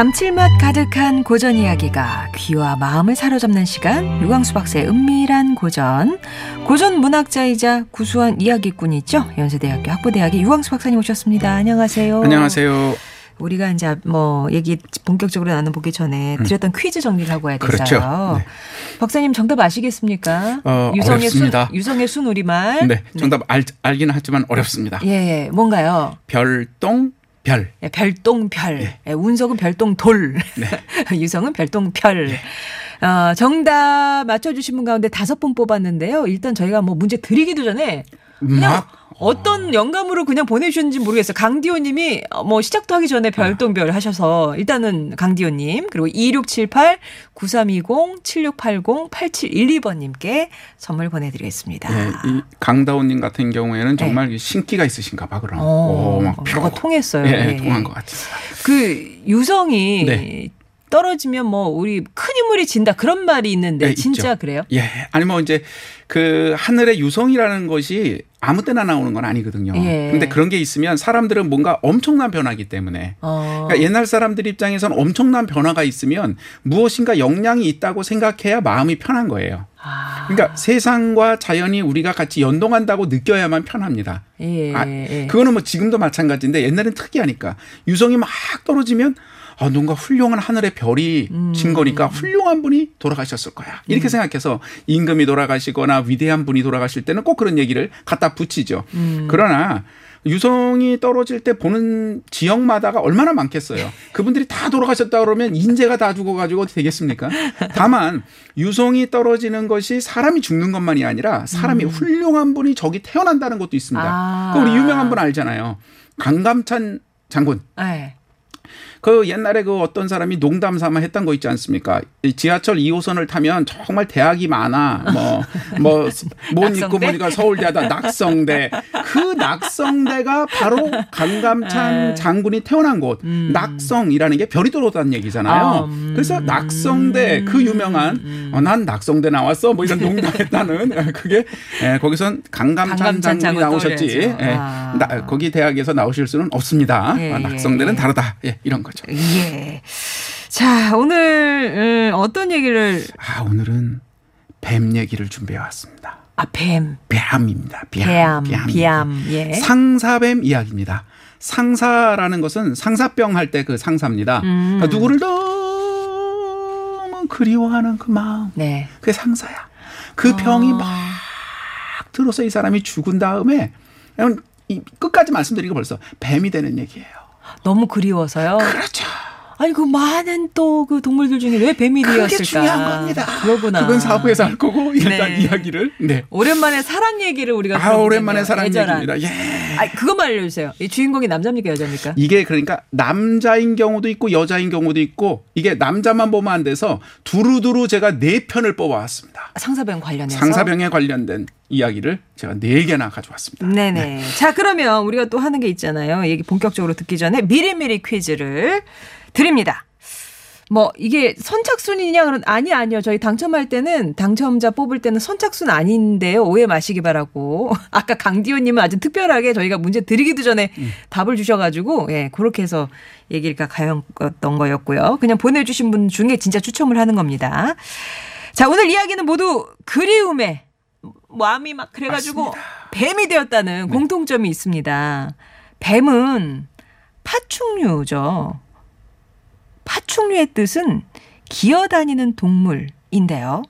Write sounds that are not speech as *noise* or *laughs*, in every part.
감칠맛 가득한 고전 이야기가 귀와 마음을 사로잡는 시간 유광수 박사의 은밀한 고전. 고전 문학자이자 구수한 이야기꾼이죠. 연세대학교 학부대학의 유광수 박사님 오셨습니다. 안녕하세요. 안녕하세요. 우리가 이제 뭐 얘기 본격적으로 나눠보기 전에 드렸던 퀴즈 정리를 하고 와야 되어요. 그렇죠. 네. 박사님 정답 아시겠습니까? 어, 유성의 순 어렵습니다. 유성의 순 우리말. 네 정답 알, 알기는 하지만 어렵습니다. 예, 예. 뭔가요? 별똥 별 예, 별똥별. 네. 예, 운석은 별똥돌. *laughs* 유성은 별똥별. 어, 정답 맞춰주신 분 가운데 다섯 분 뽑았는데요. 일단 저희가 뭐 문제 드리기도 전에 그냥 막 어떤 영감으로 그냥 보내주셨는지 모르겠어요. 강디오님이 어, 뭐 시작도 하기 전에 별똥별 하셔서 일단은 강디오님 그리고 2678 9320 7680 8712번님께 선물 보내드리겠습니다. 예, 이 강다운님 같은 경우에는 정말 신기가 있으신가 봐 그럼 네. 어, 오, 막 뭐가 펴. 통했어요. 예, 예, 통한 예. 것 같습니다 그 유성이 네. 떨어지면 뭐 우리 큰 인물이 진다 그런 말이 있는데 네, 진짜 있죠. 그래요? 예 아니 뭐 이제 그 하늘의 유성이라는 것이 아무 때나 나오는 건 아니거든요 예. 근데 그런 게 있으면 사람들은 뭔가 엄청난 변화기 때문에 어. 그러니까 옛날 사람들 입장에서는 엄청난 변화가 있으면 무엇인가 영향이 있다고 생각해야 마음이 편한 거예요. 아. 그러니까 세상과 자연이 우리가 같이 연동한다고 느껴야만 편합니다. 예, 아, 예. 그거는 뭐 지금도 마찬가지인데 옛날엔 특이하니까 유성이 막 떨어지면 아, 뭔가 훌륭한 하늘의 별이 음. 진 거니까 훌륭한 분이 돌아가셨을 거야. 이렇게 생각해서 임금이 돌아가시거나 위대한 분이 돌아가실 때는 꼭 그런 얘기를 갖다 붙이죠. 음. 그러나 유성이 떨어질 때 보는 지역마다가 얼마나 많겠어요. 그분들이 다 돌아가셨다 그러면 인재가 다 죽어가지고 어떻게 되겠습니까? 다만 유성이 떨어지는 것이 사람이 죽는 것만이 아니라 사람이 훌륭한 분이 저기 태어난다는 것도 있습니다. 음. 아. 그 우리 유명한 분 알잖아요. 강감찬 장군. 예. 그 옛날에 그 어떤 사람이 농담 삼아 했던 거 있지 않습니까? 이 지하철 2호선을 타면 정말 대학이 많아. 뭐, 뭐, *laughs* 못 낙성대? 입고 보니까 서울대하다 낙성대. 그 낙성대가 바로 강감찬 네. 장군이 태어난 곳. 낙성이라는 게 별이 들어오다는 얘기잖아요. 아, 음. 그래서 낙성대 그 유명한 어, 난 낙성대 나왔어. 뭐 이런 농담했다는 *laughs* 그게 예, 거기선 강감찬, 강감찬 장군이 장군 나오셨지. 예. 아. 나- 거기 대학에서 나오실 수는 없습니다. 예, 아, 예, 낙성대는 예. 다르다. 예, 이런 거죠. 예. 자, 오늘 음, 어떤 얘기를 아, 오늘은 뱀 얘기를 준비해 왔습니다. 아, 뱀, 뱀입니다. 뱀. 뱀, 뱀. 예. 상사뱀 이야기입니다. 상사라는 것은 상사병 할 때 그 상사입니다. 음. 그러니까 누구를 너무 그리워하는 그 마음. 네. 그게 상사야. 그 병이 아. 막 들어서 이 사람이 죽은 다음에 끝까지 말씀드린 게 벌써 뱀이 되는 얘기예요. 너무 그리워서요. 그렇죠. 아니 그 많은 또 그 동물들 중에 왜 뱀이 되었을까? 그게 중요한 겁니다. 그러구나. 그건 사부에서 할 거고 일단 네. 이야기를. 네. 오랜만에 사랑 얘기를 우리가 아. 오랜만에 사랑 애절한. 얘기입니다. 예. 아, 그것만 알려주세요. 이 주인공이 남자입니까 여자입니까? 이게 그러니까 남자인 경우도 있고 여자인 경우도 있고 이게 남자만 보면 안 돼서 두루두루 제가 네 편을 뽑아왔습니다. 상사병 관련해서. 상사병에 관련된 이야기를 제가 네 개나 가져왔습니다. 네네. 자 그러면 우리가 또 하는 게 있잖아요. 얘기 본격적으로 듣기 전에 미리미리 퀴즈를 드립니다. 뭐 이게 선착순이냐 그런 아니 아니요 저희 당첨할 때는 당첨자 뽑을 때는 선착순 아닌데요 오해 마시기 바라고 *laughs* 아까 강디호님은 아주 특별하게 저희가 문제 드리기도 전에 답을 주셔가지고 예 그렇게 해서 얘기가 가였던 거였고요 그냥 보내주신 분 중에 진짜 추첨을 하는 겁니다 자 오늘 이야기는 모두 그리움에 마음이 막 그래가지고 맞습니다. 뱀이 되었다는 공통점이 있습니다. 뱀은 파충류죠. 파충류의 뜻은 기어다니는 동물인데요.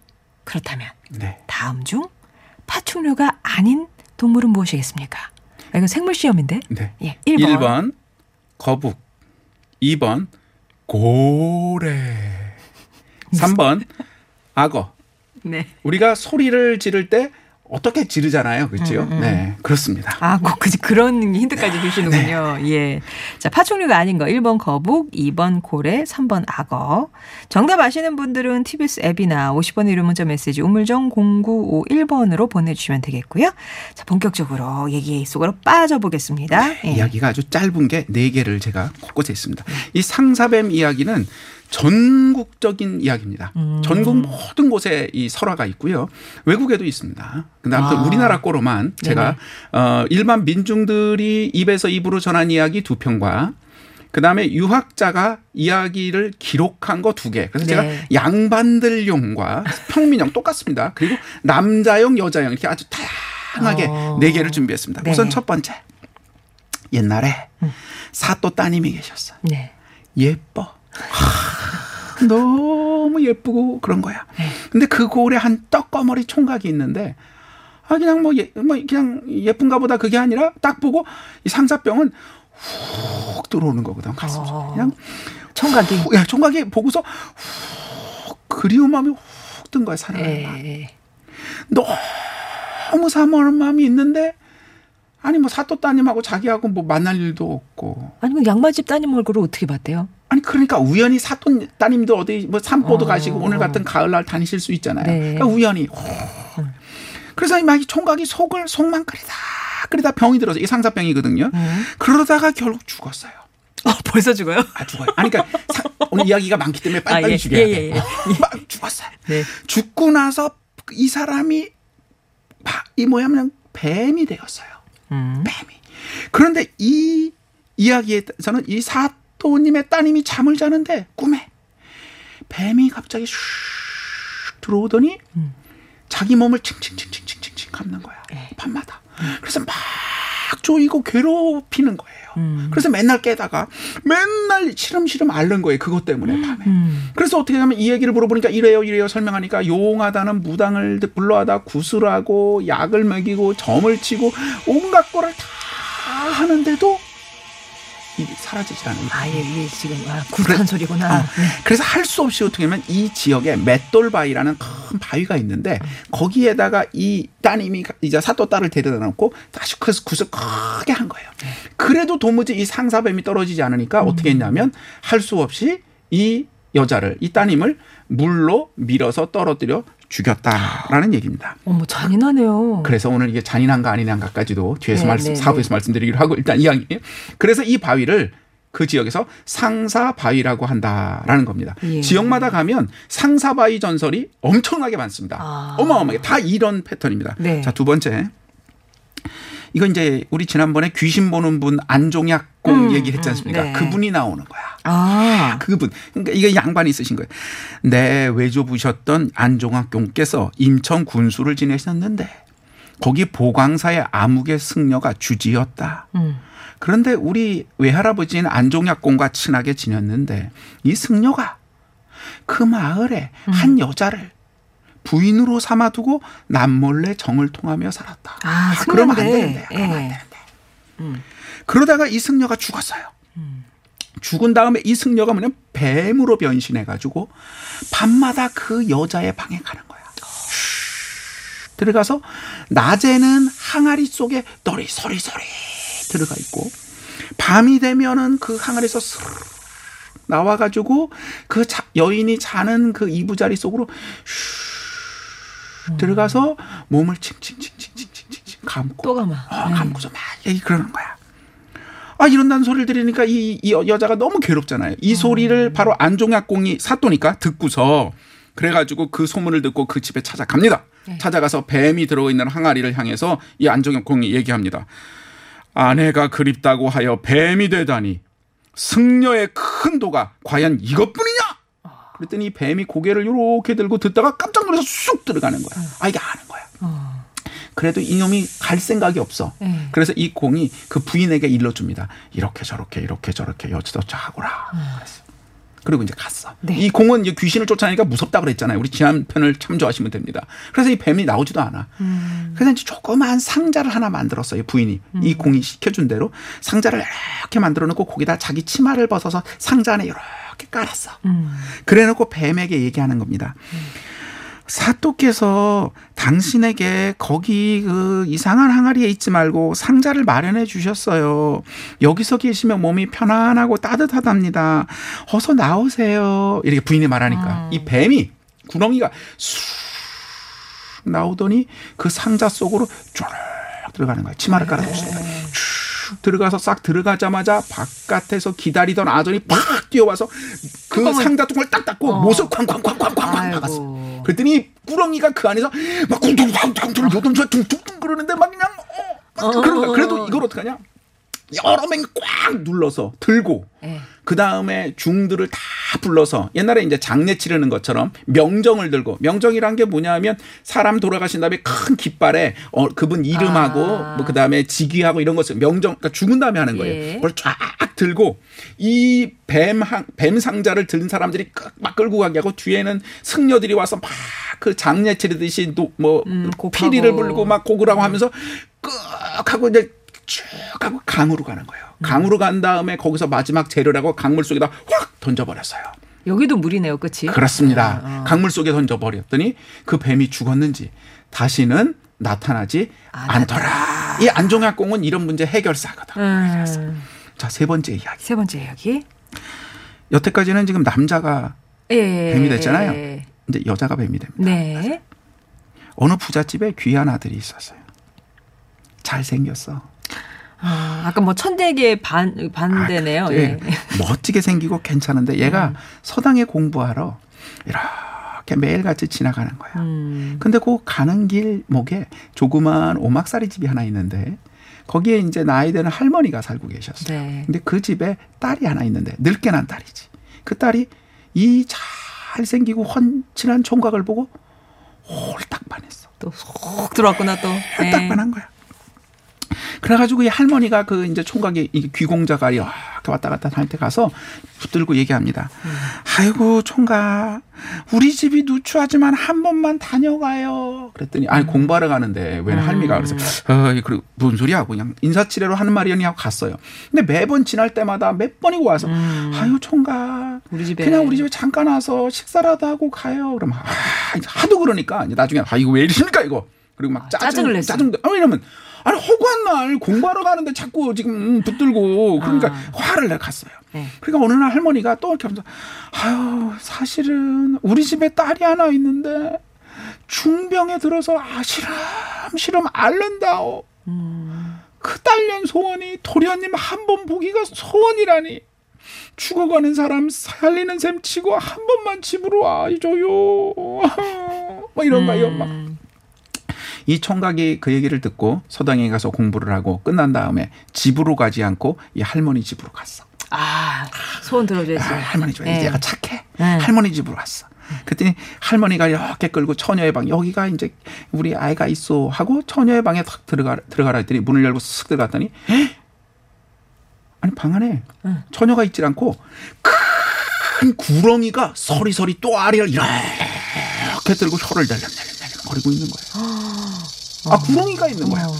그렇다면 네. 다음 중 파충류가 아닌 동물은 무엇이겠습니까? 아, 이건 생물 시험인데. 네. 예, 1번. 1번 거북, 2번 고래, 3번 악어. 네. 우리가 소리를 지를 때 어떻게 지르잖아요. 그렇죠? 네. 그렇습니다. 아, 꼭 그, 그런 힌트까지 주시는군요. 예. 자, 파충류가 아닌 거. 1번 거북, 2번 고래, 3번 악어. 정답 아시는 분들은 TBS 앱이나 50번 유료 문자 메시지 우물정 0951번으로 보내주시면 되겠고요. 자, 본격적으로 얘기 속으로 빠져보겠습니다. 예. 이야기가 아주 짧은 게네 개를 제가 곳곳에 있습니다. 이 상사뱀 이야기는 전국적인 이야기입니다. 음. 전국 모든 곳에 이 설화가 있고요. 외국에도 있습니다. 근데 아무튼 아. 우리나라 거로만 제가 어 일반 민중들이 입에서 입으로 전한 이야기 두 편과 그 다음에 유학자가 이야기를 기록한 거 두 개. 그래서 네. 제가 양반들용과 평민용 똑같습니다. 그리고 남자용, 여자용 이렇게 아주 다양하게 어. 네 개를 준비했습니다. 네. 우선 첫 번째. 옛날에 사또 따님이 계셨어. 네. 예뻐. 하, 너무 예쁘고 그런 거야. 네. 근데 그 고을에 한 떡거머리 총각이 있는데 아 그냥 뭐, 예, 뭐 그냥 예쁜가 보다 그게 아니라 딱 보고 이 상사병은 훅 들어오는 거거든 가슴 속에 어. 그냥 총각이. 훅, 야, 총각이 보고서 훅 그리운 마음이 훅 든 거야 사랑하는 마음. 예. 너무 사모하는 마음이 있는데 아니 뭐 사또 따님하고 자기하고 뭐 만날 일도 없고 아니 그 양말집 따님 얼굴을 어떻게 봤대요? 아니 그러니까 우연히 사돈 따님도 어디 뭐 산보도 어. 가시고 오늘 같은 가을날 다니실 수 있잖아요. 네. 그러니까 우연히 그래서 막이 총각이 속을 속만 끓이다 끓이다 병이 들어서 이 상사병이거든요. 음. 그러다가 결국 죽었어요. 어, 벌써 죽어요? 아 죽어요. 아니 그러니까 사- 오늘 이야기가 많기 때문에 빨리빨리 아, 예. 죽여야 예, 돼. 예, 예. 막 죽었어요. 네. 죽고 나서 이 사람이 바- 이 뭐냐면 뱀이 되었어요. 음. 뱀이. 그런데 이 이야기에서는 이 사 또님의 따님이 잠을 자는데 꿈에 뱀이 갑자기 슉 들어오더니 음. 자기 몸을 칭칭칭칭칭칭칭 감는 거야. 예. 밤마다. 그래서 막 조이고 괴롭히는 거예요. 음. 그래서 맨날 깨다가 맨날 시름시름 앓는 거예요. 그것 때문에 밤에. 음. 그래서 어떻게 하면 이 얘기를 물어보니까 이래요 이래요 설명하니까 용하다는 무당을 불러하다 구슬하고 약을 먹이고 점을 치고 온갖 거를 다 하는데도 사라지질 않아요. 아, 예, 이게 지금 아, 굴한 소리구나. 어, 그래서 할 수 없이 어떻게 하면 이 지역에 맷돌바위라는 큰 바위가 있는데 거기에다가 이 따님이 이제 사또 딸을 데려다 놓고 다시 그 굿을 크게 한 거예요. 그래도 도무지 이 상사뱀이 떨어지지 않으니까 어떻게 했냐면 할 수 없이 이 여자를 이 따님을 물로 밀어서 떨어뜨려 죽였다라는 얘기입니다. 어머 잔인하네요. 그래서 오늘 이게 잔인한가 아니한가까지도 뒤에서 네, 말씀 네, 사부에서 말씀드리기로 하고 일단 이야기. 그래서 이 바위를 그 지역에서 상사 바위라고 한다라는 겁니다. 예. 지역마다 가면 상사 바위 전설이 엄청나게 많습니다. 아. 어마어마하게 다 이런 패턴입니다. 네. 자두 번째. 이거 이제 우리 지난번에 귀신 보는 분 안종약 공 음, 얘기를 했지 않습니까? 음, 네. 그분이 나오는 거야. 아, 그분. 그러니까 이게 양반이 있으신 거예요. 내 외조부셨던 안종학 공께서 인천 군수를 지내셨는데 거기 보광사의 암흑의 승려가 주지였다. 음. 그런데 우리 외할아버지는 안종약 공과 친하게 지냈는데 이 승려가 그 마을에 음. 한 여자를 부인으로 삼아두고 남몰래 정을 통하며 살았다. 아, 그러면 안. 되는데. 그러면 안 예. 되는데. 음. 그러다가 이 승려가 죽었어요. 죽은 다음에 이 승려가 뭐냐면 뱀으로 변신해가지고 밤마다 그 여자의 방에 가는 거야. 들어가서 낮에는 항아리 속에 너리 서리 서리 들어가 있고 밤이 되면은 그 항아리에서 나와가지고 그 자- 여인이 자는 그 이부자리 속으로 슈 들어가서 몸을 칭칭칭칭칭칭칭 감고 또 가마. 어, 네. 감고서 막 얘기 그러는 거야. 아 이런다는 소리를 들으니까 이, 이 여- 여자가 너무 괴롭잖아요. 이 소리를 바로 안종약공이 사또니까 듣고서 그래가지고 그 소문을 듣고 그 집에 찾아갑니다. 네. 찾아가서 뱀이 들어있는 항아리를 향해서 이 안종약공이 얘기합니다. 아내가 그립다고 하여 뱀이 되다니 승려의 큰 도가 과연 이것뿐이냐? 그랬더니 이 뱀이 고개를 이렇게 들고 듣다가 깜짝 놀라서 쑥 들어가는 거야. 아 이게 아는 거야. 어. 그래도 이놈이 갈 생각이 없어. 네. 그래서 이 공이 그 부인에게 일러줍니다. 이렇게 저렇게 이렇게 저렇게 여지저지 하거라. 그랬어. 그리고 이제 갔어. 네. 이 공은 이제 귀신을 쫓아내니까 무섭다 그랬잖아요. 우리 지난 편을 참조하시면 됩니다. 그래서 이 뱀이 나오지도 않아. 음. 그래서 이제 조그만 상자를 하나 만들었어요. 부인이 이 공이 시켜준 대로 상자를 이렇게 만들어 놓고 거기다 자기 치마를 벗어서 상자 안에 이렇게 깔았어. 음. 그래놓고 뱀에게 얘기하는 겁니다. 사또께서 당신에게 거기 그 이상한 항아리에 있지 말고 상자를 마련해 주셨어요. 여기서 계시면 몸이 편안하고 따뜻하답니다. 어서 나오세요. 이렇게 부인이 말하니까 이 뱀이 구렁이가 쑥 나오더니 그 상자 속으로 쪼르륵 들어가는 거야. 치마를 깔아줬으니까. 쭉 들어가서 싹 들어가자마자 바깥에서 기다리던 아전이 팍 뛰어와서 그 뚜껑을- 상자 뚜껑을 딱 닫고 어. 못을 쾅쾅쾅쾅쾅쾅. 박았어. 그랬더니 꾸렁이가 그 안에서 막 쿵퉁쿵퉁퉁 요동쳐 퉁퉁퉁 그러는데 막 그냥 어, 막 어. 그런 거야. 그래도 이걸 어떡하냐? 여러 명이 꽉 눌러서 들고 예. 그 다음에 중들을 다 불러서 옛날에 이제 장례 치르는 것처럼 명정을 들고 명정이란 게 뭐냐면 사람 돌아가신 다음에 큰 깃발에 어 그분 이름하고 아. 뭐 그 다음에 직위하고 이런 것을 명정 그러니까 죽은 다음에 하는 거예요. 예. 그걸 쫙 들고 이 뱀 뱀 상자를 든 사람들이 끄- 막 끌고 가게 하고 뒤에는 승려들이 와서 막 그 장례 치르듯이 또뭐 음. 피리를 불고 막 곡을하고 하면서 끄 하고 이제 쭉 하고 강으로 가는 거예요. 강으로 간 다음에 거기서 마지막 재료라고 강물 속에다 확 던져버렸어요. 여기도 물이네요, 그치? 그렇습니다. 아, 아. 강물 속에 던져버렸더니 그 뱀이 죽었는지 다시는 나타나지 안 않더라. 이 안종약공은 이런 문제 해결사거든. 음, 자, 세 번째 이야기. 세 번째 이야기. 여태까지는 지금 남자가 예. 뱀이 됐잖아요. 이제 여자가 뱀이 됩니다. 네. 어느 부잣집에 귀한 아들이 있었어요. 잘생겼어. 아, 아까 뭐 천대계 반, 반대네요. 아, 예. 예. 멋지게 생기고 괜찮은데 얘가 서당에 공부하러 이렇게 매일같이 지나가는 거야. 음. 근데 그 가는 길 목에 조그만 오막살이 집이 하나 있는데 거기에 이제 나이 되는 할머니가 살고 계셨어요. 네. 근데 그 집에 딸이 하나 있는데 늙게 난 딸이지. 그 딸이 이 잘생기고 훤칠한 총각을 보고 홀딱 반했어. 또 쏙 들어왔구나 또. 홀딱 예. 반한 거야. 그래가지고 이 할머니가 그 이제 총각이 이 귀공자가 이렇게 왔다 갔다 할 때 가서 붙들고 얘기합니다. 아이고 총각 우리 집이 누추하지만 한 번만 다녀가요. 그랬더니 아니 공부하러 가는데 왜 할미가 그래서 어 그리고 무슨 소리야 그냥 인사치레로 하는 말이니 하고 갔어요. 근데 매번 지날 때마다 몇 번이고 와서 음. 아유 총각 우리 집에. 그냥 우리 집에 잠깐 와서 식사라도 하고 가요. 그러면 아, 하도 그러니까 이제 나중에 아 이거 왜 이러십니까 이거. 그리고 막 아, 짜증, 냈어요. 짜증. 아 이러면 아니 허구한 날 공부하러 가는데 자꾸 지금 음, 붙들고 그러니까 아. 화를 내 갔어요. 네. 그러니까 어느 날 할머니가 또 이렇게 하면서 아유 사실은 우리 집에 딸이 하나 있는데 중병에 들어서 아 시름시름 앓는다오. 음. 그 딸년 소원이 도련님 한 번 보기가 소원이라니. 죽어가는 사람 살리는 셈 치고 한 번만 집으로 와줘요. *laughs* 막 이런 거예요. 막. 음. 이 총각이 그 얘기를 듣고 서당에 가서 공부를 하고 끝난 다음에 집으로 가지 않고 이 할머니 집으로 갔어. 아, 소원 들어줘야지. 아, 할머니 집에 네. 얘가 착해. 네. 할머니 집으로 갔어. 그랬더니 할머니가 이렇게 끌고 처녀의 방 여기가 이제 우리 아이가 있어 하고 처녀의 방에 탁 들어가 들어가라 했더니 문을 열고 쓱 들어갔더니 헉! 아니 방 안에 응. 처녀가 있질 않고 큰 구렁이가 서리서리 또아리를 이렇게 들고 혀를 낼름낼 름 거리고 있는 거예요. 아 구렁이가 있는 거야. 어.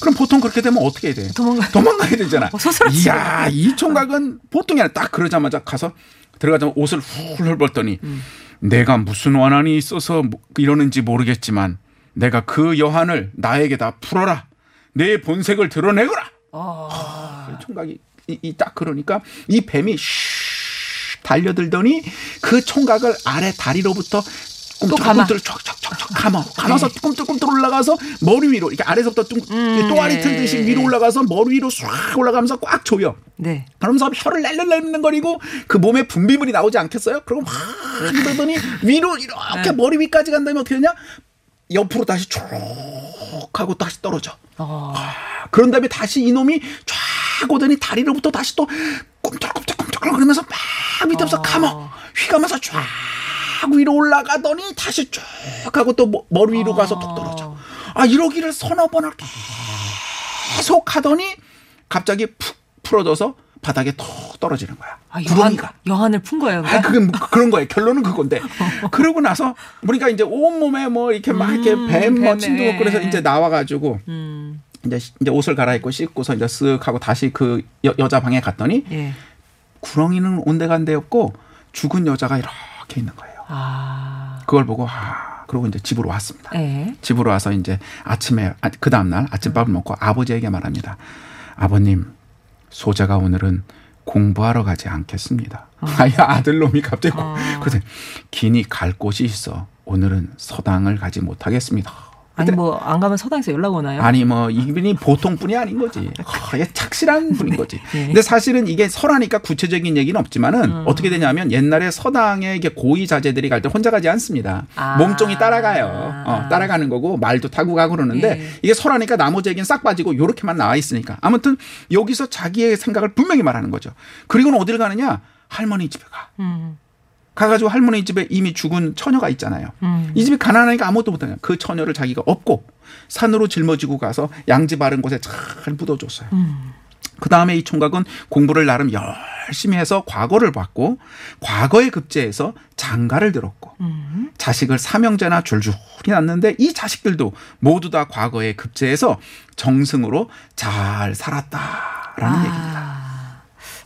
그럼 보통 그렇게 되면 어떻게 해야 돼? 도망가. 도망가야 되잖아. 어. 이야, 이 총각은 보통이 아니라 딱 그러자마자 가서 들어가자마자 옷을 훌훌 벗더니 음. 내가 무슨 원한이 있어서 뭐 이러는지 모르겠지만 내가 그 여한을 나에게 다 풀어라. 내 본색을 드러내거라. 어. 총각이 이, 이 딱 그러니까 이 뱀이 슉 달려들더니 그 총각을 아래 다리로부터 감아. 꿈틀꿈틀 척척척척 감아 감아서 꿈틀꿈틀 올라가서 머리 위로 이렇게 아래서부터 뚱 음, 또아리 예, 틀듯이 예, 위로 예. 올라가서 머리 위로 싹 올라가면서 꽉 조여. 네. 그러면서 혀를 낼름낼름거리고 그 몸에 분비물이 나오지 않겠어요? 그럼 확 이러더니 위로 이렇게 네. 머리 위까지 간 다음에 어떻게 되냐? 옆으로 다시 쭉 하고 다시 떨어져. 어. 그런 다음에 다시 이놈이 쫙 오더니 다리로부터 다시 또 꿈틀꿈틀꿈틀 그러면서 막 밑에서 어. 감아 휘감아서 쫙 위로 올라가더니 다시 쭉 하고 또 머- 머리 위로 가서 톡 떨어져. 아 이러기를 서너 번을 계속 하더니 갑자기 푹 풀어져서 바닥에 톡 떨어지는 거야. 아, 여한, 구렁이가. 여한 을 푼 거예요. 아, 그게 뭐 그런 거예요. 결론은 그건데. *laughs* 그러고 나서 보니까 이제 온몸에 뭐 이렇게 막 이렇게 음, 뱀 뱀에. 머친도 있고 그래서 이제 나와가지고 음. 이제 이제 옷을 갈아입고 씻고서 이제 쓱 하고 다시 그 여, 여자 방에 갔더니 예. 구렁이는 온데간데 없고 죽은 여자가 이렇게 있는 거예요. 아. 그걸 보고 아 그러고 이제 집으로 왔습니다. 예. 집으로 와서 이제 아침에 아, 그 다음 날 아침밥을 먹고 아버지에게 말합니다. 아버님 소자가 오늘은 공부하러 가지 않겠습니다. *laughs* 아야 아들놈이 갑자기 어. 그래 기니 갈 곳이 있어 오늘은 서당을 가지 못하겠습니다. 아니 뭐 안 가면 서당에서 연락 오나요? 아니 뭐 이분이 보통 분이 아닌 거지. 아, 얘참 확실한 분인 거지. *laughs* 예. 근데 사실은 이게 설하니까 구체적인 얘기는 없지만은 음. 어떻게 되냐면 옛날에 서당에 이게 고위 자제들이 갈 때 혼자 가지 않습니다. 아. 몸종이 따라가요. 어, 따라가는 거고 말도 타고 가고 그러는데 예. 이게 설하니까 나머지 얘기는 싹 빠지고 요렇게만 나와 있으니까 아무튼 여기서 자기의 생각을 분명히 말하는 거죠. 그리고는 어딜 가느냐? 할머니 집에 가. 음. 가가지고 할머니 집에 이미 죽은 처녀가 있잖아요. 음. 이 집이 가난하니까 아무것도 못하냐. 그 처녀를 자기가 업고 산으로 짊어지고 가서 양지 바른 곳에 잘 묻어줬어요. 음. 그 다음에 이 총각은 공부를 나름 열심히 해서 과거를 봤고 과거에 급제해서 장가를 들었고 음. 자식을 삼형제나 줄줄이 낳는데 이 자식들도 모두 다 과거에 급제해서 정승으로 잘 살았다라는 아. 얘기입니다.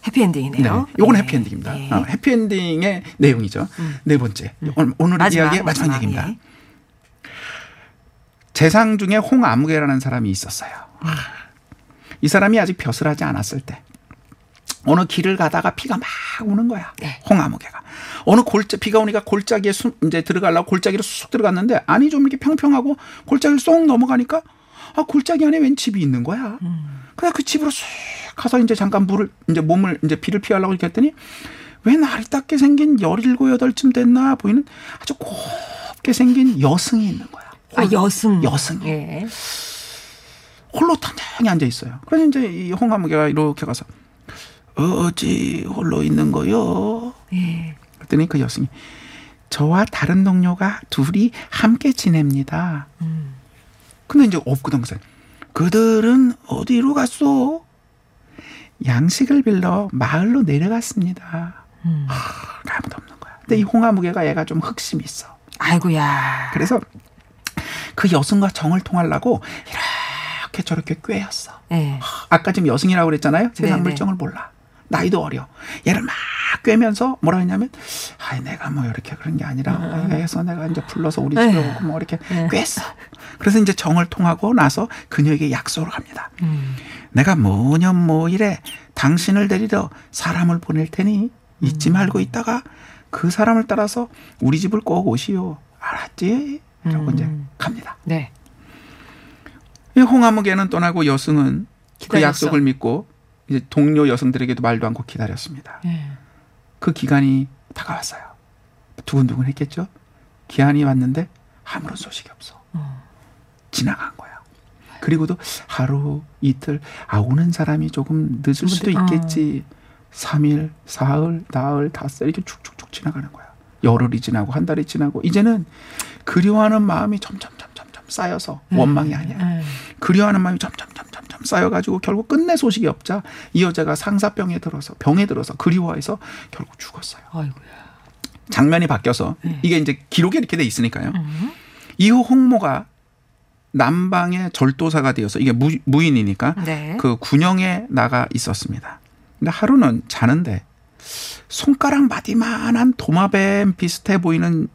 해피엔딩이네요. 네, 요건 예. 해피엔딩입니다. 예. 어, 해피엔딩의 내용이죠. 네 번째. 오늘, 오늘 마지막, 이야기의 마지막 마지막, 얘기입니다. 예. 재상 중에 홍아무개라는 사람이 있었어요. 이 사람이 아직 벼슬 하지 않았을 때 어느 길을 가다가 비가 막 오는 거야. 네. 홍아무개가 어느 골짜 비가 오니까 골짜기에 수, 이제 들어가려고 골짜기로 쑥 들어갔는데 아니 좀 이렇게 평평하고 골짜기를 쏙 넘어가니까 아 골짜기 안에 웬 집이 있는 거야. 그래 그 집으로 쑥 가서 이제 잠깐 물을 이제 몸을 이제 비를 피하려고 이렇게 했더니 웬 아리따게 생긴 열일곱 여덟쯤 됐나 보이는 아주 곱게 생긴 여승이 있는 거야. 아 여승. 여승. 예. 홀로 단단히 앉아 있어요. 그래서 이제 이 홍아무개가 이렇게 가서 어찌 홀로 있는 거요? 예. 그랬더니 그 여성이 저와 다른 동료가 둘이 함께 지냅니다. 음. 근데 이제 엎구덩서 그들은 어디로 갔소? 양식을 빌러 마을로 내려갔습니다. 음. 하, 아무도 없는 거야. 근데 이 홍아무개가 얘가 좀 흑심이 있어. 아이고야. 그래서 그 여성과 정을 통하려고 이렇게 저렇게 꿰었어. 예. 아까 지금 여승이라고 그랬잖아요. 세상 네네. 물정을 몰라. 나이도 어려. 얘를 막 꿰면서 뭐라 했냐면, 아이, 내가 뭐 이렇게 그런 게 아니라, 아이, 해서 내가 이제 불러서 우리 집에 에휴. 오고 뭐 이렇게 네. 꿰었어. 그래서 이제 정을 통하고 나서 그녀에게 약속을 합니다. 음. 내가 뭐년 뭐일에 당신을 데리러 사람을 보낼 테니 잊지 말고 있다가 그 사람을 따라서 우리 집을 꼭 오시오. 알았지? 라고 음. 이제 갑니다. 네. 이 홍아무개는 떠나고 여승은 그 기다렸어. 약속을 믿고 이제 동료 여성들에게도 말도 않고 기다렸습니다. 예. 그 기간이 다가왔어요. 두근두근 했겠죠? 기한이 왔는데 아무런 소식이 없어. 어. 지나간 거야. 그리고도 하루, 이틀, 아, 오는 사람이 조금 늦을 수도 어. 있겠지. 삼일 사흘, 나흘, 닷새 이렇게 쭉쭉쭉 지나가는 거야. 열흘이 지나고 한 달이 지나고 이제는 그리워하는 마음이 점점 점점 점 쌓여서 원망이 아니야. 예. 그리워하는 마음이 점점 점 점점 쌓여가지고 결국 끝내 소식이 없자 이 여자가 상사병에 들어서 병에 들어서 그리워해서 결국 죽었어요. 아이고야. 장면이 바뀌어서 네. 이게 이제 기록에 이렇게 돼 있으니까요. 음. 이후 홍모가 남방의 절도사가 되어서 이게 무, 무인이니까 네. 그 군영에 나가 있었습니다. 근데 하루는 자는데 손가락 마디만한 도마뱀 비슷해 보이는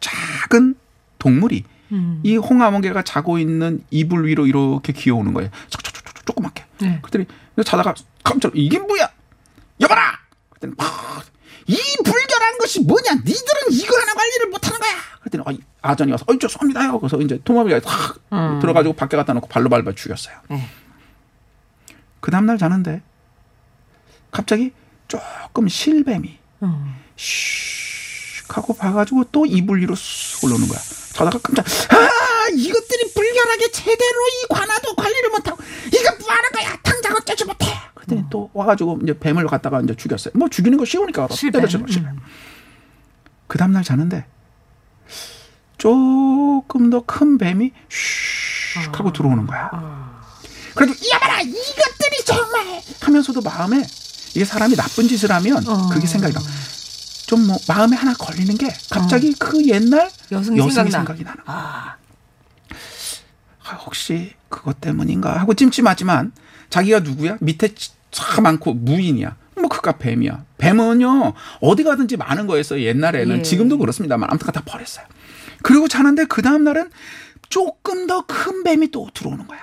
작은 동물이 음. 이 홍아멍개가 자고 있는 이불 위로 이렇게 기어오는 거예요. 조그맣게. 조그맣게. 네. 그랬더니 자다가 깜짝 이게 뭐야? 여봐라. 그랬더니 팍. 이 불결한 것이 뭐냐? 니들은 이거 하나 관리를 못하는 거야. 그랬더니 아, 이 아전이 와서 어이 죄송합니다요. 그래서 이제 도마뱀이가 탁 음. 들어가지고 밖에 갖다 놓고 발로 밟아 죽였어요. 네. 그 다음날 자는데 갑자기 조금 실뱀이 음. 슉 하고 봐가지고 또 이불 위로 쑥 올라오는 거야. 자다가 깜짝 아 이것들이 불결하게 제대로 이 관아도 관리를 못하고 이거 뭐하는 거야 당장은 깨지 못해. 그랬더니 또 와가지고 이제 뱀을 갖다가 이제 죽였어요. 뭐 죽이는 거 쉬우니까. 실뱀. 때려쳐 실뱀. 음. 그 다음날 자는데 조금 더 큰 뱀이 슉 하고 들어오는 거야. 아. 그래도 이봐라 이것들이 정말 하면서도 마음에 이게 사람이 나쁜 짓을 하면 어. 그게 생각이 나. 좀 뭐 마음에 하나 걸리는 게 갑자기 그 옛날 여성 여성이 생각나. 생각이 나는 거야. 아. 아, 혹시 그것 때문인가 하고 찜찜하지만 자기가 누구야? 밑에 차 많고 무인이야. 뭐 그가 뱀이야. 뱀은요 어디 가든지 많은 거였어요 옛날에는 예. 지금도 그렇습니다만 아무튼 다 버렸어요. 그리고 자는데 그 다음 날은 조금 더 큰 뱀이 또 들어오는 거야.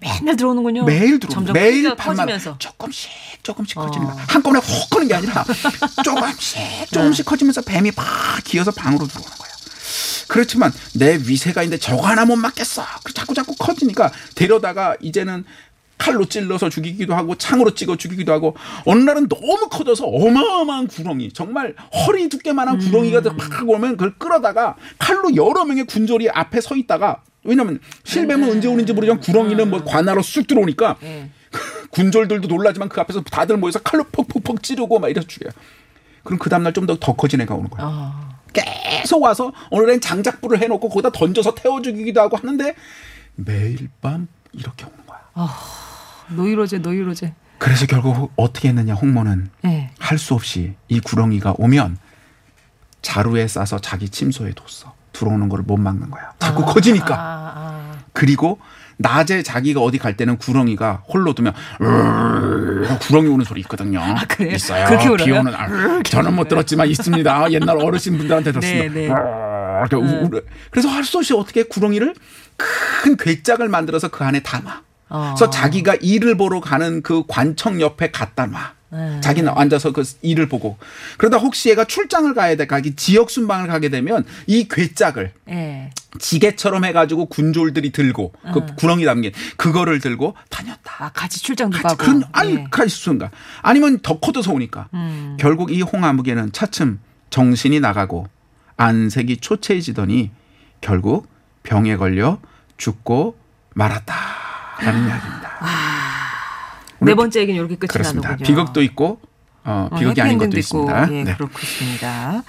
맨날 들어오는군요. 매일 들어오는. 매일 커지면서. 조금씩 조금씩 어. 커지는 거야. 한꺼번에 확 커는 게 아니라 조금씩 *laughs* 조금씩 네. 커지면서 뱀이 팍 기어서 방으로 들어오는 거야. 그렇지만 내 위세가 있는데 저거 하나 못 맞겠어. 그 자꾸 자꾸 커지니까 데려다가 이제는 칼로 찔러서 죽이기도 하고 창으로 찍어 죽이기도 하고 어느 날은 너무 커져서 어마어마한 구렁이 정말 허리 두께만한 구렁이가 팍 오면 그걸 끌어다가 칼로 여러 명의 군졸이 앞에 서 있다가 왜냐면 실뱀은 언제 오는지 모르지만 구렁이는 뭐 관하로 쑥 들어오니까 예. *laughs* 군졸들도 놀라지만 그 앞에서 다들 모여서 칼로 퍽퍽퍽 찌르고 막 이래서 죽여요. 그럼 그 다음날 좀 더 더 커진 애가 오는 거야. 아. 계속 와서 오늘은 장작불을 해놓고 거기다 던져서 태워 죽이기도 하고 하는데 매일 밤 이렇게 오는 거야. 노이로제 노이로제. 그래서 결국 어떻게 했느냐 홍모는 예. 할수 없이 이 구렁이가 오면 자루에 싸서 자기 침소에 뒀어. 들어오는 걸 못 막는 거야. 자꾸 커지니까. 아, 아. 그리고 낮에 자기가 어디 갈 때는 구렁이가 홀로 두면 으르르 구렁이 오는 소리 있거든요. 그래요? 있어요. 비? 오는 날. 저는 못 들었지만 있습니다. 옛날 어르신 분들한테 들었습니다. 네, 네. 우- 그래서 할 수 없이 어떻게 구렁이를 큰 괴짝을 만들어서 그 안에 담아. 어. 그래서 자기가 일을 보러 가는 그 관청 옆에 갖다 놔. 네. 자기는 앉아서 그 일을 보고 그러다 혹시 얘가 출장을 가야 돼 가기 지역 순방을 가게 되면 이 괴짝을 예. 지게처럼 해가지고 군졸들이 들고 그 구렁이 담긴 그거를 들고 다녔다. 아 같이 출장도 같이 가고. 그런 아니 예. 가있순가 아니면 더 커져서 오니까 음. 결국 이 홍아무개는 차츰 정신이 나가고 안색이 초췌해지더니 결국 병에 걸려 죽고 말았다라는 이야기입니다. 네 번째 얘기는 이렇게 끝이 그렇습니다. 나는군요. 비극도 있고 어, 비극이 어, 아닌 것도 해피엔딩도 있습니다. 있고. 예, 네. 그렇습니다.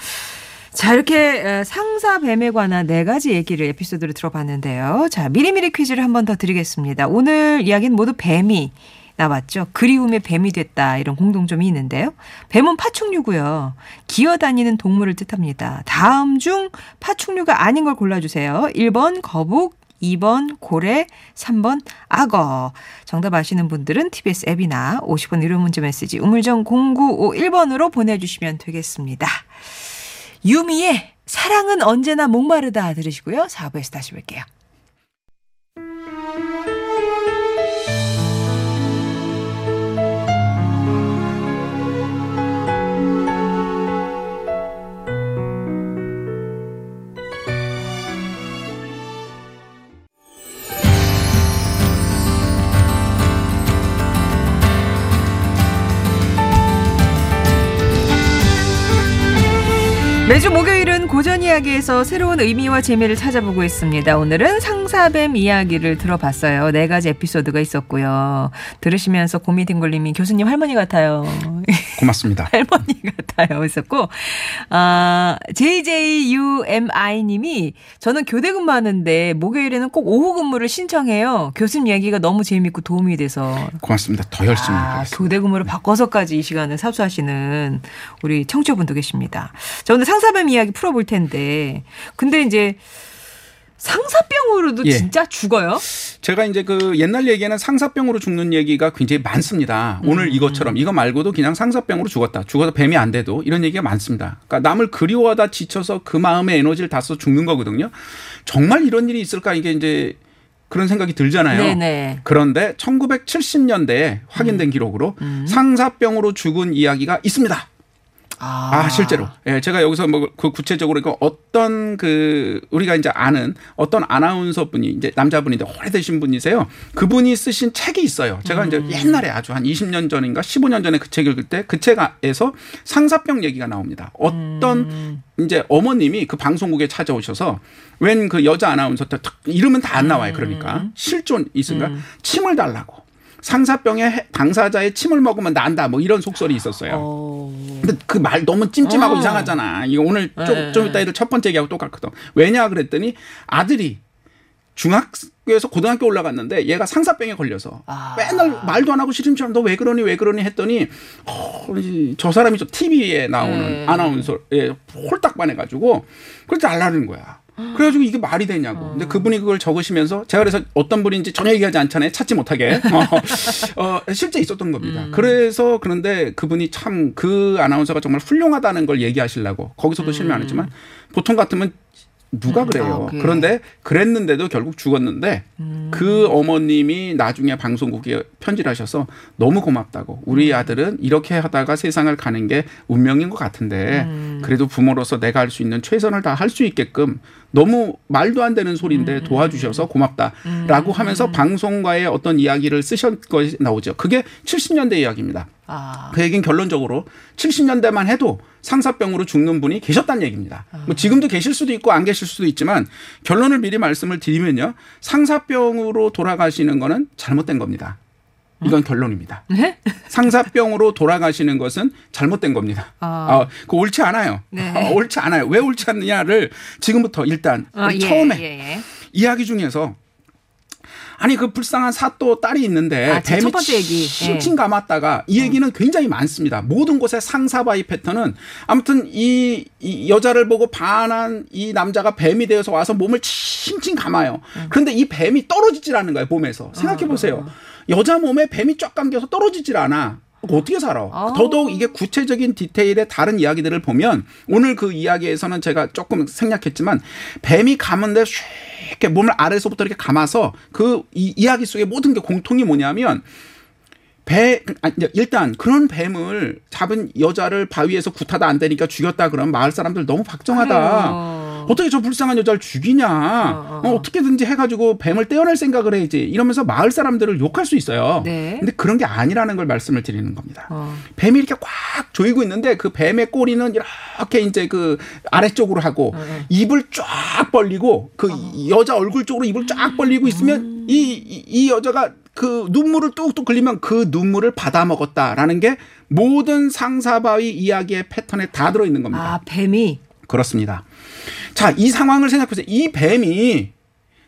자, 이렇게 에, 상사 뱀에 관한 네 가지 얘기를 에피소드를 들어봤는데요. 자, 미리미리 퀴즈를 한 번 더 드리겠습니다. 오늘 이야기는 모두 뱀이 나왔죠. 그리움의 뱀이 됐다. 이런 공동점이 있는데요. 뱀은 파충류고요. 기어다니는 동물을 뜻합니다. 다음 중 파충류가 아닌 걸 골라주세요. 1번 거북, 2번 고래, 3번 악어. 정답 아시는 분들은 TBS 앱이나 50원 유료 문자 메시지 우물정 0951번으로 보내주시면 되겠습니다. 유미의 사랑은 언제나 목마르다 들으시고요. 4부에서 다시 뵐게요. 이야기에서 새로운 의미와 재미를 찾아보고 있습니다. 오늘은 상사뱀 이야기를 들어봤어요. 네 가지 에피소드가 있었고요. 들으시면서 고민 딩걸님이 교수님 할머니 같아요. *laughs* 고맙습니다. 할머니 같아요. 있었고, 아, JJUMI님이 저는 교대 근무하는데 목요일에는 꼭 오후 근무를 신청해요. 교수님 이야기가 너무 재밌고 도움이 돼서. 고맙습니다. 더 열심히 아. 교대 근무를 바꿔서까지 이 시간을 삽수하시는 우리 청취자분도 계십니다. 자, 오늘 상사뱀 이야기 풀어볼 텐데. 근데 이제 상사병으로도 예. 진짜 죽어요? 제가 이제 그 옛날 얘기에는 상사병으로 죽는 얘기가 굉장히 많습니다. 음. 오늘 이것처럼 이거 말고도 그냥 상사병으로 죽었다. 죽어서 뱀이 안 돼도 이런 얘기가 많습니다. 그러니까 남을 그리워하다 지쳐서 그 마음의 에너지를 다 써 죽는 거거든요. 정말 이런 일이 있을까 이게 이제 그런 생각이 들잖아요. 네네. 그런데 1970년대에 확인된 기록으로 상사병으로 죽은 이야기가 있습니다. 아, 아, 실제로. 예, 제가 여기서 뭐 그 구체적으로 그 어떤 그 우리가 이제 아는 어떤 아나운서 분이 이제 남자분인데 오래되신 분이세요. 그분이 쓰신 책이 있어요. 제가 이제 옛날에 아주 한 20년 전인가 15년 전에 그책 읽을 때 그 책에서 상사병 얘기가 나옵니다. 어떤 이제 어머님이 그 방송국에 찾아오셔서 웬 그 여자 아나운서 때 탁- 이름은 다 안 나와요. 그러니까 실존 있으니까 침을 달라고. 상사병에 해- 당사자의 침을 먹으면 난다. 뭐 이런 속설이 있었어요. 어. 근데 그 말 너무 찜찜하고 어. 이상하잖아. 이거 오늘 좀, 네. 좀 이따 애들 첫 번째 얘기하고 똑같거든. 왜냐 그랬더니 아들이 중학교에서 고등학교 올라갔는데 얘가 상사병에 걸려서 아. 맨날 말도 안 하고 시름시름 너왜 그러니 왜 그러니 했더니 어, 이저 사람이 저 TV에 나오는 네. 아나운서에 홀딱 반해가지고 그래서 알라는 거야. 그래가지고 이게 말이 되냐고. 근데 그분이 그걸 적으시면서 제가 그래서 어떤 분인지 전혀 얘기하지 않잖아요. 찾지 못하게. *laughs* 어, 어, 실제 있었던 겁니다. 그래서 그런데 그분이 참 그 아나운서가 정말 훌륭하다는 걸 얘기하시려고 거기서도 실명 안 했지만 보통 같으면 누가 그래요. 아. 그런데 그랬는데도 결국 죽었는데 그 어머님이 나중에 방송국에 편지를 하셔서 너무 고맙다고 우리 아들은 이렇게 하다가 세상을 가는 게 운명인 것 같은데 음. 그래도 부모로서 내가 할 수 있는 최선을 다 할 수 있게끔 너무 말도 안 되는 소리인데 음. 도와주셔서 고맙다라고 하면서 방송과의 어떤 이야기를 쓰신 것이 나오죠. 그게 70년대 이야기입니다. 아. 그 얘기는 결론적으로 70년대만 해도 상사병으로 죽는 분이 계셨다는 얘기입니다. 뭐 지금도 계실 수도 있고 안 계실 수도 있지만 결론을 미리 말씀을 드리면요. 상사병으로 돌아가시는 거는 잘못된 겁니다. 이건 결론입니다. 네? 상사병으로 돌아가시는 것은 잘못된 겁니다. 아. 아, 그 옳지 않아요. 네. 어, 옳지 않아요. 왜 옳지 않느냐를 지금부터 일단 아, 예, 처음에 예, 예. 이야기 중에서 아니 그 불쌍한 사또 딸이 있는데 아, 제 뱀이 첫 번째 얘기. 예. 칭칭 감았다가 이 얘기는 굉장히 많습니다. 모든 곳에 상사바이 패턴은 아무튼 이, 이 여자를 보고 반한 이 남자가 뱀이 되어서 와서 몸을 칭칭 감아요. 음. 그런데 이 뱀이 떨어지질 않는 거예요 몸에서. 생각해 보세요. 여자 몸에 뱀이 쫙 감겨서 떨어지질 않아. 어떻게 살아? 아. 더더욱 이게 구체적인 디테일의 다른 이야기들을 보면 오늘 그 이야기에서는 제가 조금 생략했지만 뱀이 감은데 쉽게 몸을 아래서부터 이렇게 감아서 그 이, 이야기 속에 모든 게 공통이 뭐냐면 배 일단 그런 뱀을 잡은 여자를 바위에서 구타다 안 되니까 죽였다 그러면 마을 사람들 너무 박정하다. 아유. 어떻게 저 불쌍한 여자를 죽이냐. 어, 어. 어, 어 떻게든지 해가지고 뱀을 떼어낼 생각을 해야지. 이러면서 마을 사람들을 욕할 수 있어요. 네. 근데 그런 게 아니라는 걸 말씀을 드리는 겁니다. 어. 뱀이 이렇게 꽉 조이고 있는데 그 뱀의 꼬리는 이렇게 이제 그 아래쪽으로 하고 어, 입을 쫙 벌리고 그 여자 얼굴 쪽으로 입을 쫙 벌리고 있으면 이, 이, 이 여자가 그 눈물을 뚝뚝 흘리면 그 눈물을 받아 먹었다라는 게 모든 상사바위 이야기의 패턴에 다 들어 있는 겁니다. 아, 뱀이. 그렇습니다. 자, 이 상황을 생각해 보세요. 이 뱀이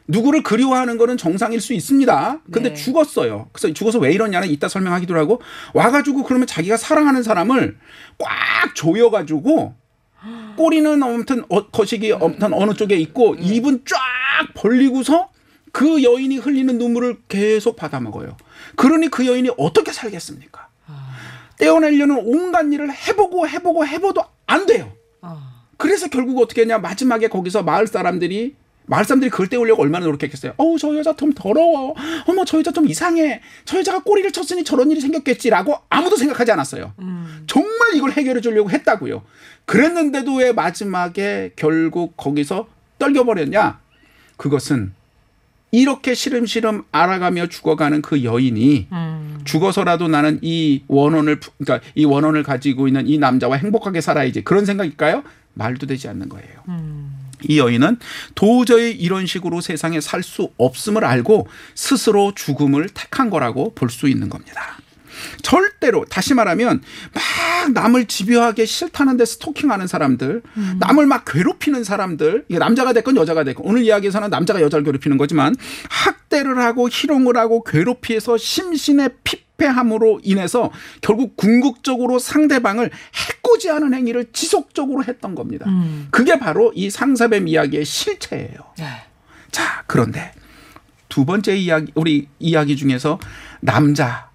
누구를 그리워하는 거는 정상일 수 있습니다. 근데 네. 죽었어요. 그래서 죽어서 왜 이러냐는 이따 설명하기도 하고 와가지고 그러면 자기가 사랑하는 사람을 꽉 조여가지고 꼬리는 아무튼 어, 거시기 아무튼 어느 쪽에 있고 입은 쫙 벌리고서 그 여인이 흘리는 눈물을 계속 받아 먹어요. 그러니 그 여인이 어떻게 살겠습니까? 떼어내려는 온갖 일을 해보고 해보고 해봐도 안 돼요. 어. 그래서 결국 어떻게 했냐 마지막에 거기서 마을 사람들이 마을 사람들이 그걸 떼우려고 얼마나 노력했겠어요. 어우 저 여자 좀 더러워. 어머 저 여자 좀 이상해. 저 여자가 꼬리를 쳤으니 저런 일이 생겼겠지라고 아무도 생각하지 않았어요. 정말 이걸 해결해 주려고 했다고요. 그랬는데도 왜 마지막에 결국 거기서 떨겨버렸냐? 그것은 이렇게 시름시름 알아가며 죽어가는 그 여인이 음. 죽어서라도 나는 이 원혼을 부- 그러니까 이 원혼을 가지고 있는 이 남자와 행복하게 살아야지 그런 생각일까요? 말도 되지 않는 거예요. 이 여인은 도저히 이런 식으로 세상에 살 수 없음을 알고 스스로 죽음을 택한 거라고 볼 수 있는 겁니다. 절대로 다시 말하면 막 남을 집요하게 싫다는데 스토킹하는 사람들, 남을 막 괴롭히는 사람들, 이게 남자가 됐건 여자가 됐건 오늘 이야기에서는 남자가 여자를 괴롭히는 거지만 학대를 하고 희롱을 하고 괴롭히해서 심신의 피폐함으로 인해서 결국 궁극적으로 상대방을 해코지 하는 행위를 지속적으로 했던 겁니다. 그게 바로 이 상사뱀 이야기의 실체예요. 네. 자, 그런데 두 번째 이야기, 우리 이야기 중에서 남자,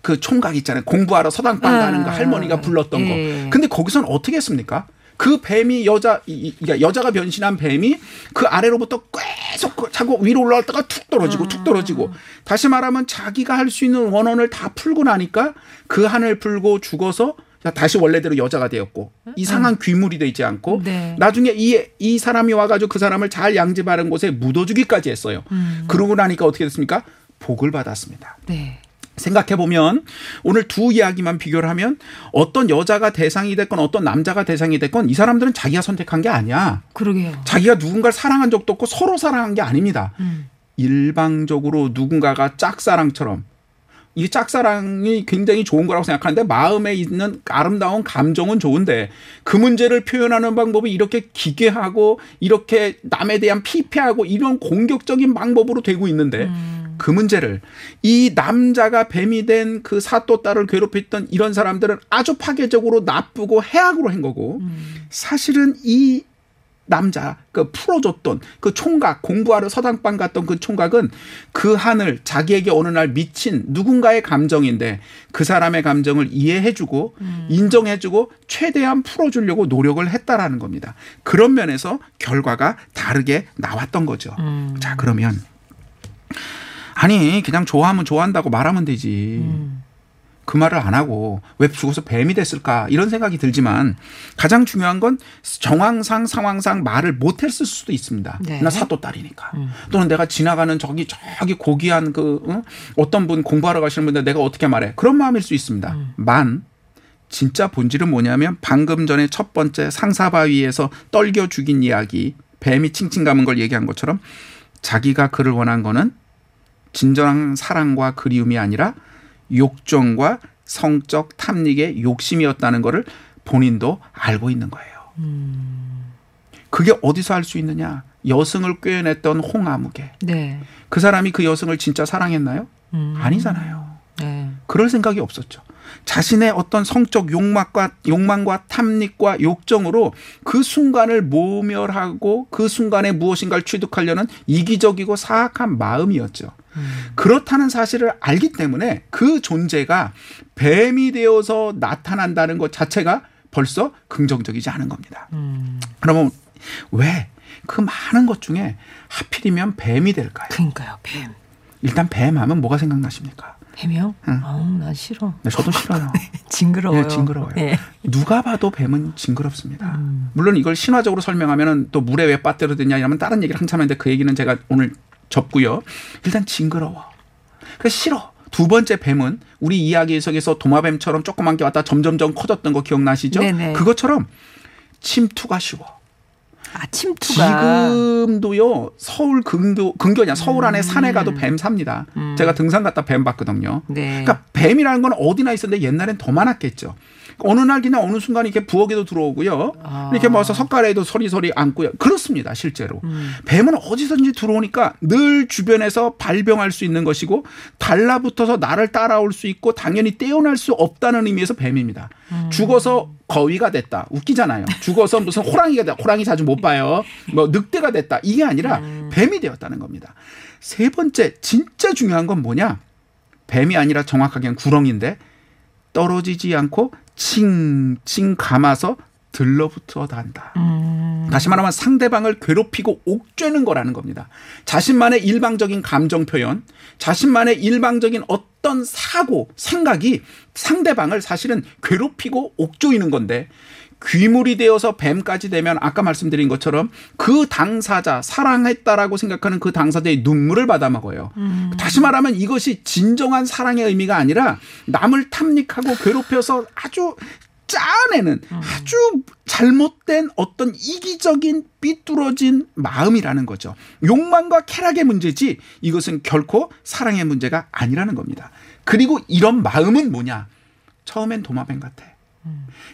그 총각 있잖아요. 공부하러 서당방 가는 거 아, 할머니가 불렀던 예. 거. 근데 거기서는 어떻게 했습니까? 그 뱀이 여자, 이- 이- 그러니까 여자가 변신한 뱀이 그 아래로부터 계속 그 자꾸 위로 올라갔다가 툭 떨어지고 툭 떨어지고. 다시 말하면 자기가 할 수 있는 원혼을 다 풀고 나니까 그 한을 풀고 죽어서 다시 원래대로 여자가 되었고 이상한 귀물이 되지 않고 네. 나중에 이, 이 사람이 와가지고 그 사람을 잘 양지 바른 곳에 묻어주기까지 했어요. 그러고 나니까 어떻게 됐습니까? 복을 받았습니다. 네. 생각해 보면 오늘 두 이야기만 비교를 하면 어떤 여자가 대상이 됐건 어떤 남자가 대상이 됐건 이 사람들은 자기가 선택한 게 아니야. 그러게요. 자기가 누군가를 사랑한 적도 없고 서로 사랑한 게 아닙니다. 음. 일방적으로 누군가가 짝사랑처럼 이 짝사랑이 굉장히 좋은 거라고 생각하는데 마음에 있는 아름다운 감정은 좋은데 그 문제를 표현하는 방법이 이렇게 기괴하고 이렇게 남에 대한 피폐하고 이런 공격적인 방법으로 되고 있는데 그 문제를 이 남자가 뱀이 된 그 사또 딸을 괴롭혔던 이런 사람들은 아주 파괴적으로 나쁘고 해악으로 한 거고 사실은 이 남자 그 풀어줬던 그 총각 공부하러 서당방 갔던 그 총각은 그 한을 자기에게 어느 날 미친 누군가의 감정인데 그 사람의 감정을 이해해주고 인정해주고 최대한 풀어주려고 노력을 했다라는 겁니다. 그런 면에서 결과가 다르게 나왔던 거죠. 자 그러면 아니 그냥 좋아하면 좋아한다고 말하면 되지. 그 말을 안 하고 왜 죽어서 뱀이 됐을까 이런 생각이 들지만 가장 중요한 건 정황상 상황상 말을 못했을 수도 있습니다. 네. 나 사또 딸이니까 음. 또는 내가 지나가는 저기 저기 고귀한 그 어? 어떤 분 공부하러 가시는 분들 내가 어떻게 말해 그런 마음일 수 있습니다. 음. 만 진짜 본질은 뭐냐면 방금 전에 첫 번째 상사바위에서 떨겨 죽인 이야기 뱀이 칭칭 감은 걸 얘기한 것처럼 자기가 그를 원한 거는 진정한 사랑과 그리움이 아니라 욕정과 성적 탐닉의 욕심이었다는 거를 본인도 알고 있는 거예요. 그게 어디서 알 수 있느냐? 여승을 꿰어냈던 홍아무개. 네. 그 사람이 그 여승을 진짜 사랑했나요? 음. 아니잖아요. 네. 그럴 생각이 없었죠. 자신의 어떤 성적 욕망과 욕망과 탐닉과 욕정으로 그 순간을 모멸하고 그 순간에 무엇인가를 취득하려는 이기적이고 사악한 마음이었죠. 그렇다는 사실을 알기 때문에 그 존재가 뱀이 되어서 나타난다는 것 자체가 벌써 긍정적이지 않은 겁니다. 음. 그러면 왜 그 많은 것 중에 하필이면 뱀이 될까요? 그러니까요. 뱀. 일단 뱀 하면 뭐가 생각나십니까? 뱀이요? 응. 아우, 난 싫어. 네, 저도 싫어요. *laughs* 징그러워요. 예, 징그러워요. 예. 누가 봐도 뱀은 징그럽습니다. 음. 물론 이걸 신화적으로 설명하면은 또 물에 왜 빠뜨려 드냐 이러면 다른 얘기를 한참 했는데 그 얘기는 제가 오늘 접고요. 일단 징그러워. 그 싫어. 두 번째 뱀은 우리 이야기 속에서 도마뱀처럼 조그만 게 왔다 점점점 커졌던 거 기억나시죠? 네네. 그것처럼 침투가 쉬워. 아, 침투가. 지금도요 서울 근교 근교냐 서울 안에 산에 가도 뱀 삽니다. 음. 제가 등산 갔다 뱀 봤거든요. 네. 그러니까 뱀이라는 건 어디나 있었는데 옛날엔 더 많았겠죠. 어느 날 그냥 어느 순간 이렇게 부엌에도 들어오고요. 아. 이렇게 모아서 석가래에도 서리서리 앉고요. 그렇습니다, 실제로. 음. 뱀은 어디서든지 들어오니까 늘 주변에서 발병할 수 있는 것이고 달라붙어서 나를 따라올 수 있고 당연히 떼어날 수 없다는 의미에서 뱀입니다. 음. 죽어서 거위가 됐다. 웃기잖아요. 죽어서 무슨 호랑이가 됐다. 호랑이 자주 못 봐요. 뭐 늑대가 됐다. 이게 아니라 음. 뱀이 되었다는 겁니다. 세 번째 진짜 중요한 건 뭐냐? 뱀이 아니라 정확하게는 구렁인데 떨어지지 않고 칭칭 감아서 들러붙어 단다. 음. 다시 말하면 상대방을 괴롭히고 옥죄는 거라는 겁니다. 자신만의 일방적인 감정 표현, 자신만의 일방적인 어떤 사고, 생각이 상대방을 사실은 괴롭히고 옥조이는 건데 귀물이 되어서 뱀까지 되면 아까 말씀드린 것처럼 그 당사자, 사랑했다라고 생각하는 그 당사자의 눈물을 받아 먹어요. 다시 말하면 이것이 진정한 사랑의 의미가 아니라 남을 탐닉하고 괴롭혀서 아주 짜내는 아주 잘못된 어떤 이기적인 삐뚤어진 마음이라는 거죠. 욕망과 쾌락의 문제지 이것은 결코 사랑의 문제가 아니라는 겁니다. 그리고 이런 마음은 뭐냐? 처음엔 도마뱀 같아.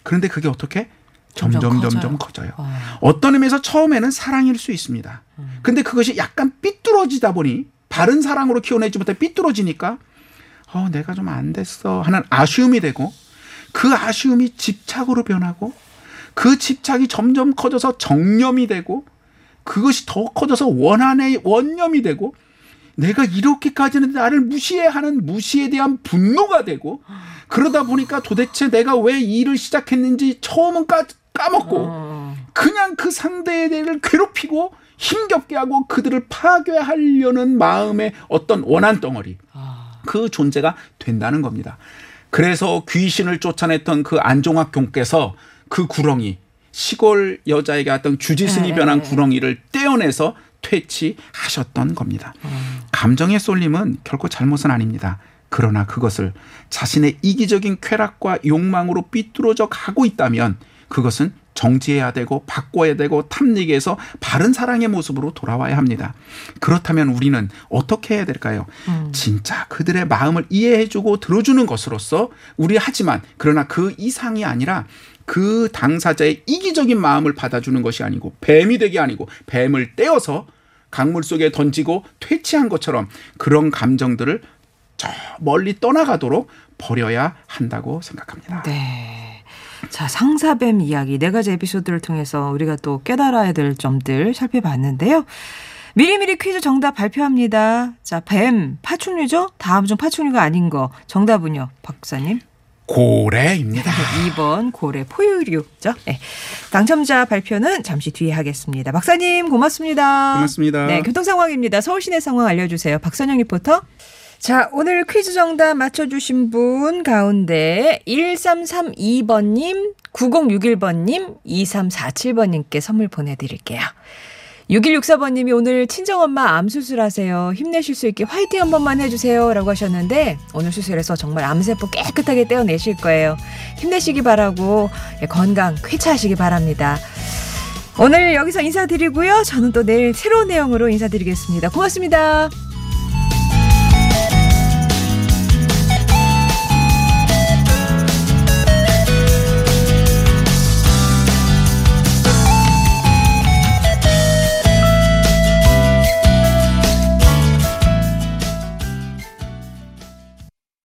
그런데 그게 어떻게? 점점 점점 커져요. 점점 커져요. 아. 어떤 의미에서 처음에는 사랑일 수 있습니다. 근데 그것이 약간 삐뚤어지다 보니 바른 사랑으로 키워내지 못해 삐뚤어지니까 어, 내가 좀 안 됐어 하는 아쉬움이 되고 그 아쉬움이 집착으로 변하고 그 집착이 점점 커져서 정념이 되고 그것이 더 커져서 원한의 원념이 되고 내가 이렇게까지는 나를 무시해 하는 무시에 대한 분노가 되고 그러다 보니까 도대체 내가 왜이 일을 시작했는지 처음은 까, 까먹고 어. 그냥 그 상대를 괴롭히고 힘겹게 하고 그들을 파괴하려는 마음의 어떤 원한 덩어리 아. 그 존재가 된다는 겁니다. 그래서 귀신을 쫓아냈던 그 안종학 경께서 그 구렁이 시골 여자에게 했던 주지순이 네. 변한 구렁이를 떼어내서 퇴치하셨던 겁니다. 감정의 쏠림은 결코 잘못은 아닙니다. 그러나 그것을 자신의 이기적인 쾌락과 욕망으로 삐뚤어져 가고 있다면 그것은 정지해야 되고 바꿔야 되고 탐닉에서 바른 사랑의 모습으로 돌아와야 합니다. 그렇다면 우리는 어떻게 해야 될까요? 진짜 그들의 마음을 이해해주고 들어주는 것으로서 우리 하지만 그러나 그 이상이 아니라 그 당사자의 이기적인 마음을 받아주는 것이 아니고 뱀이 되게 아니고 뱀을 떼어서 강물 속에 던지고 퇴치한 것처럼 그런 감정들을 저 멀리 떠나가도록 버려야 한다고 생각합니다. 네. 자, 상사뱀 이야기 네 가지 에피소드를 통해서 우리가 또 깨달아야 될 점들 살펴봤는데요. 미리미리 퀴즈 정답 발표합니다. 자, 뱀, 파충류죠? 다음 중 파충류가 아닌 거. 정답은요, 박사님? 고래입니다. 2번 고래 포유류죠. 네. 당첨자 발표는 잠시 뒤에 하겠습니다. 박사님 고맙습니다. 고맙습니다. 네, 교통 상황입니다. 서울 시내 상황 알려주세요. 박선영 리포터. 자, 오늘 퀴즈 정답 맞춰주신 분 가운데 1332번님, 9061번님, 2347번님께 선물 보내드릴게요. 6164번님이 오늘 친정엄마 암 수술하세요. 힘내실 수 있게 화이팅 한 번만 해주세요. 라고 하셨는데, 오늘 수술해서 정말 암세포 깨끗하게 떼어내실 거예요. 힘내시기 바라고, 예, 건강 쾌차하시기 바랍니다. 오늘 여기서 인사드리고요. 저는 또 내일 새로운 내용으로 인사드리겠습니다. 고맙습니다.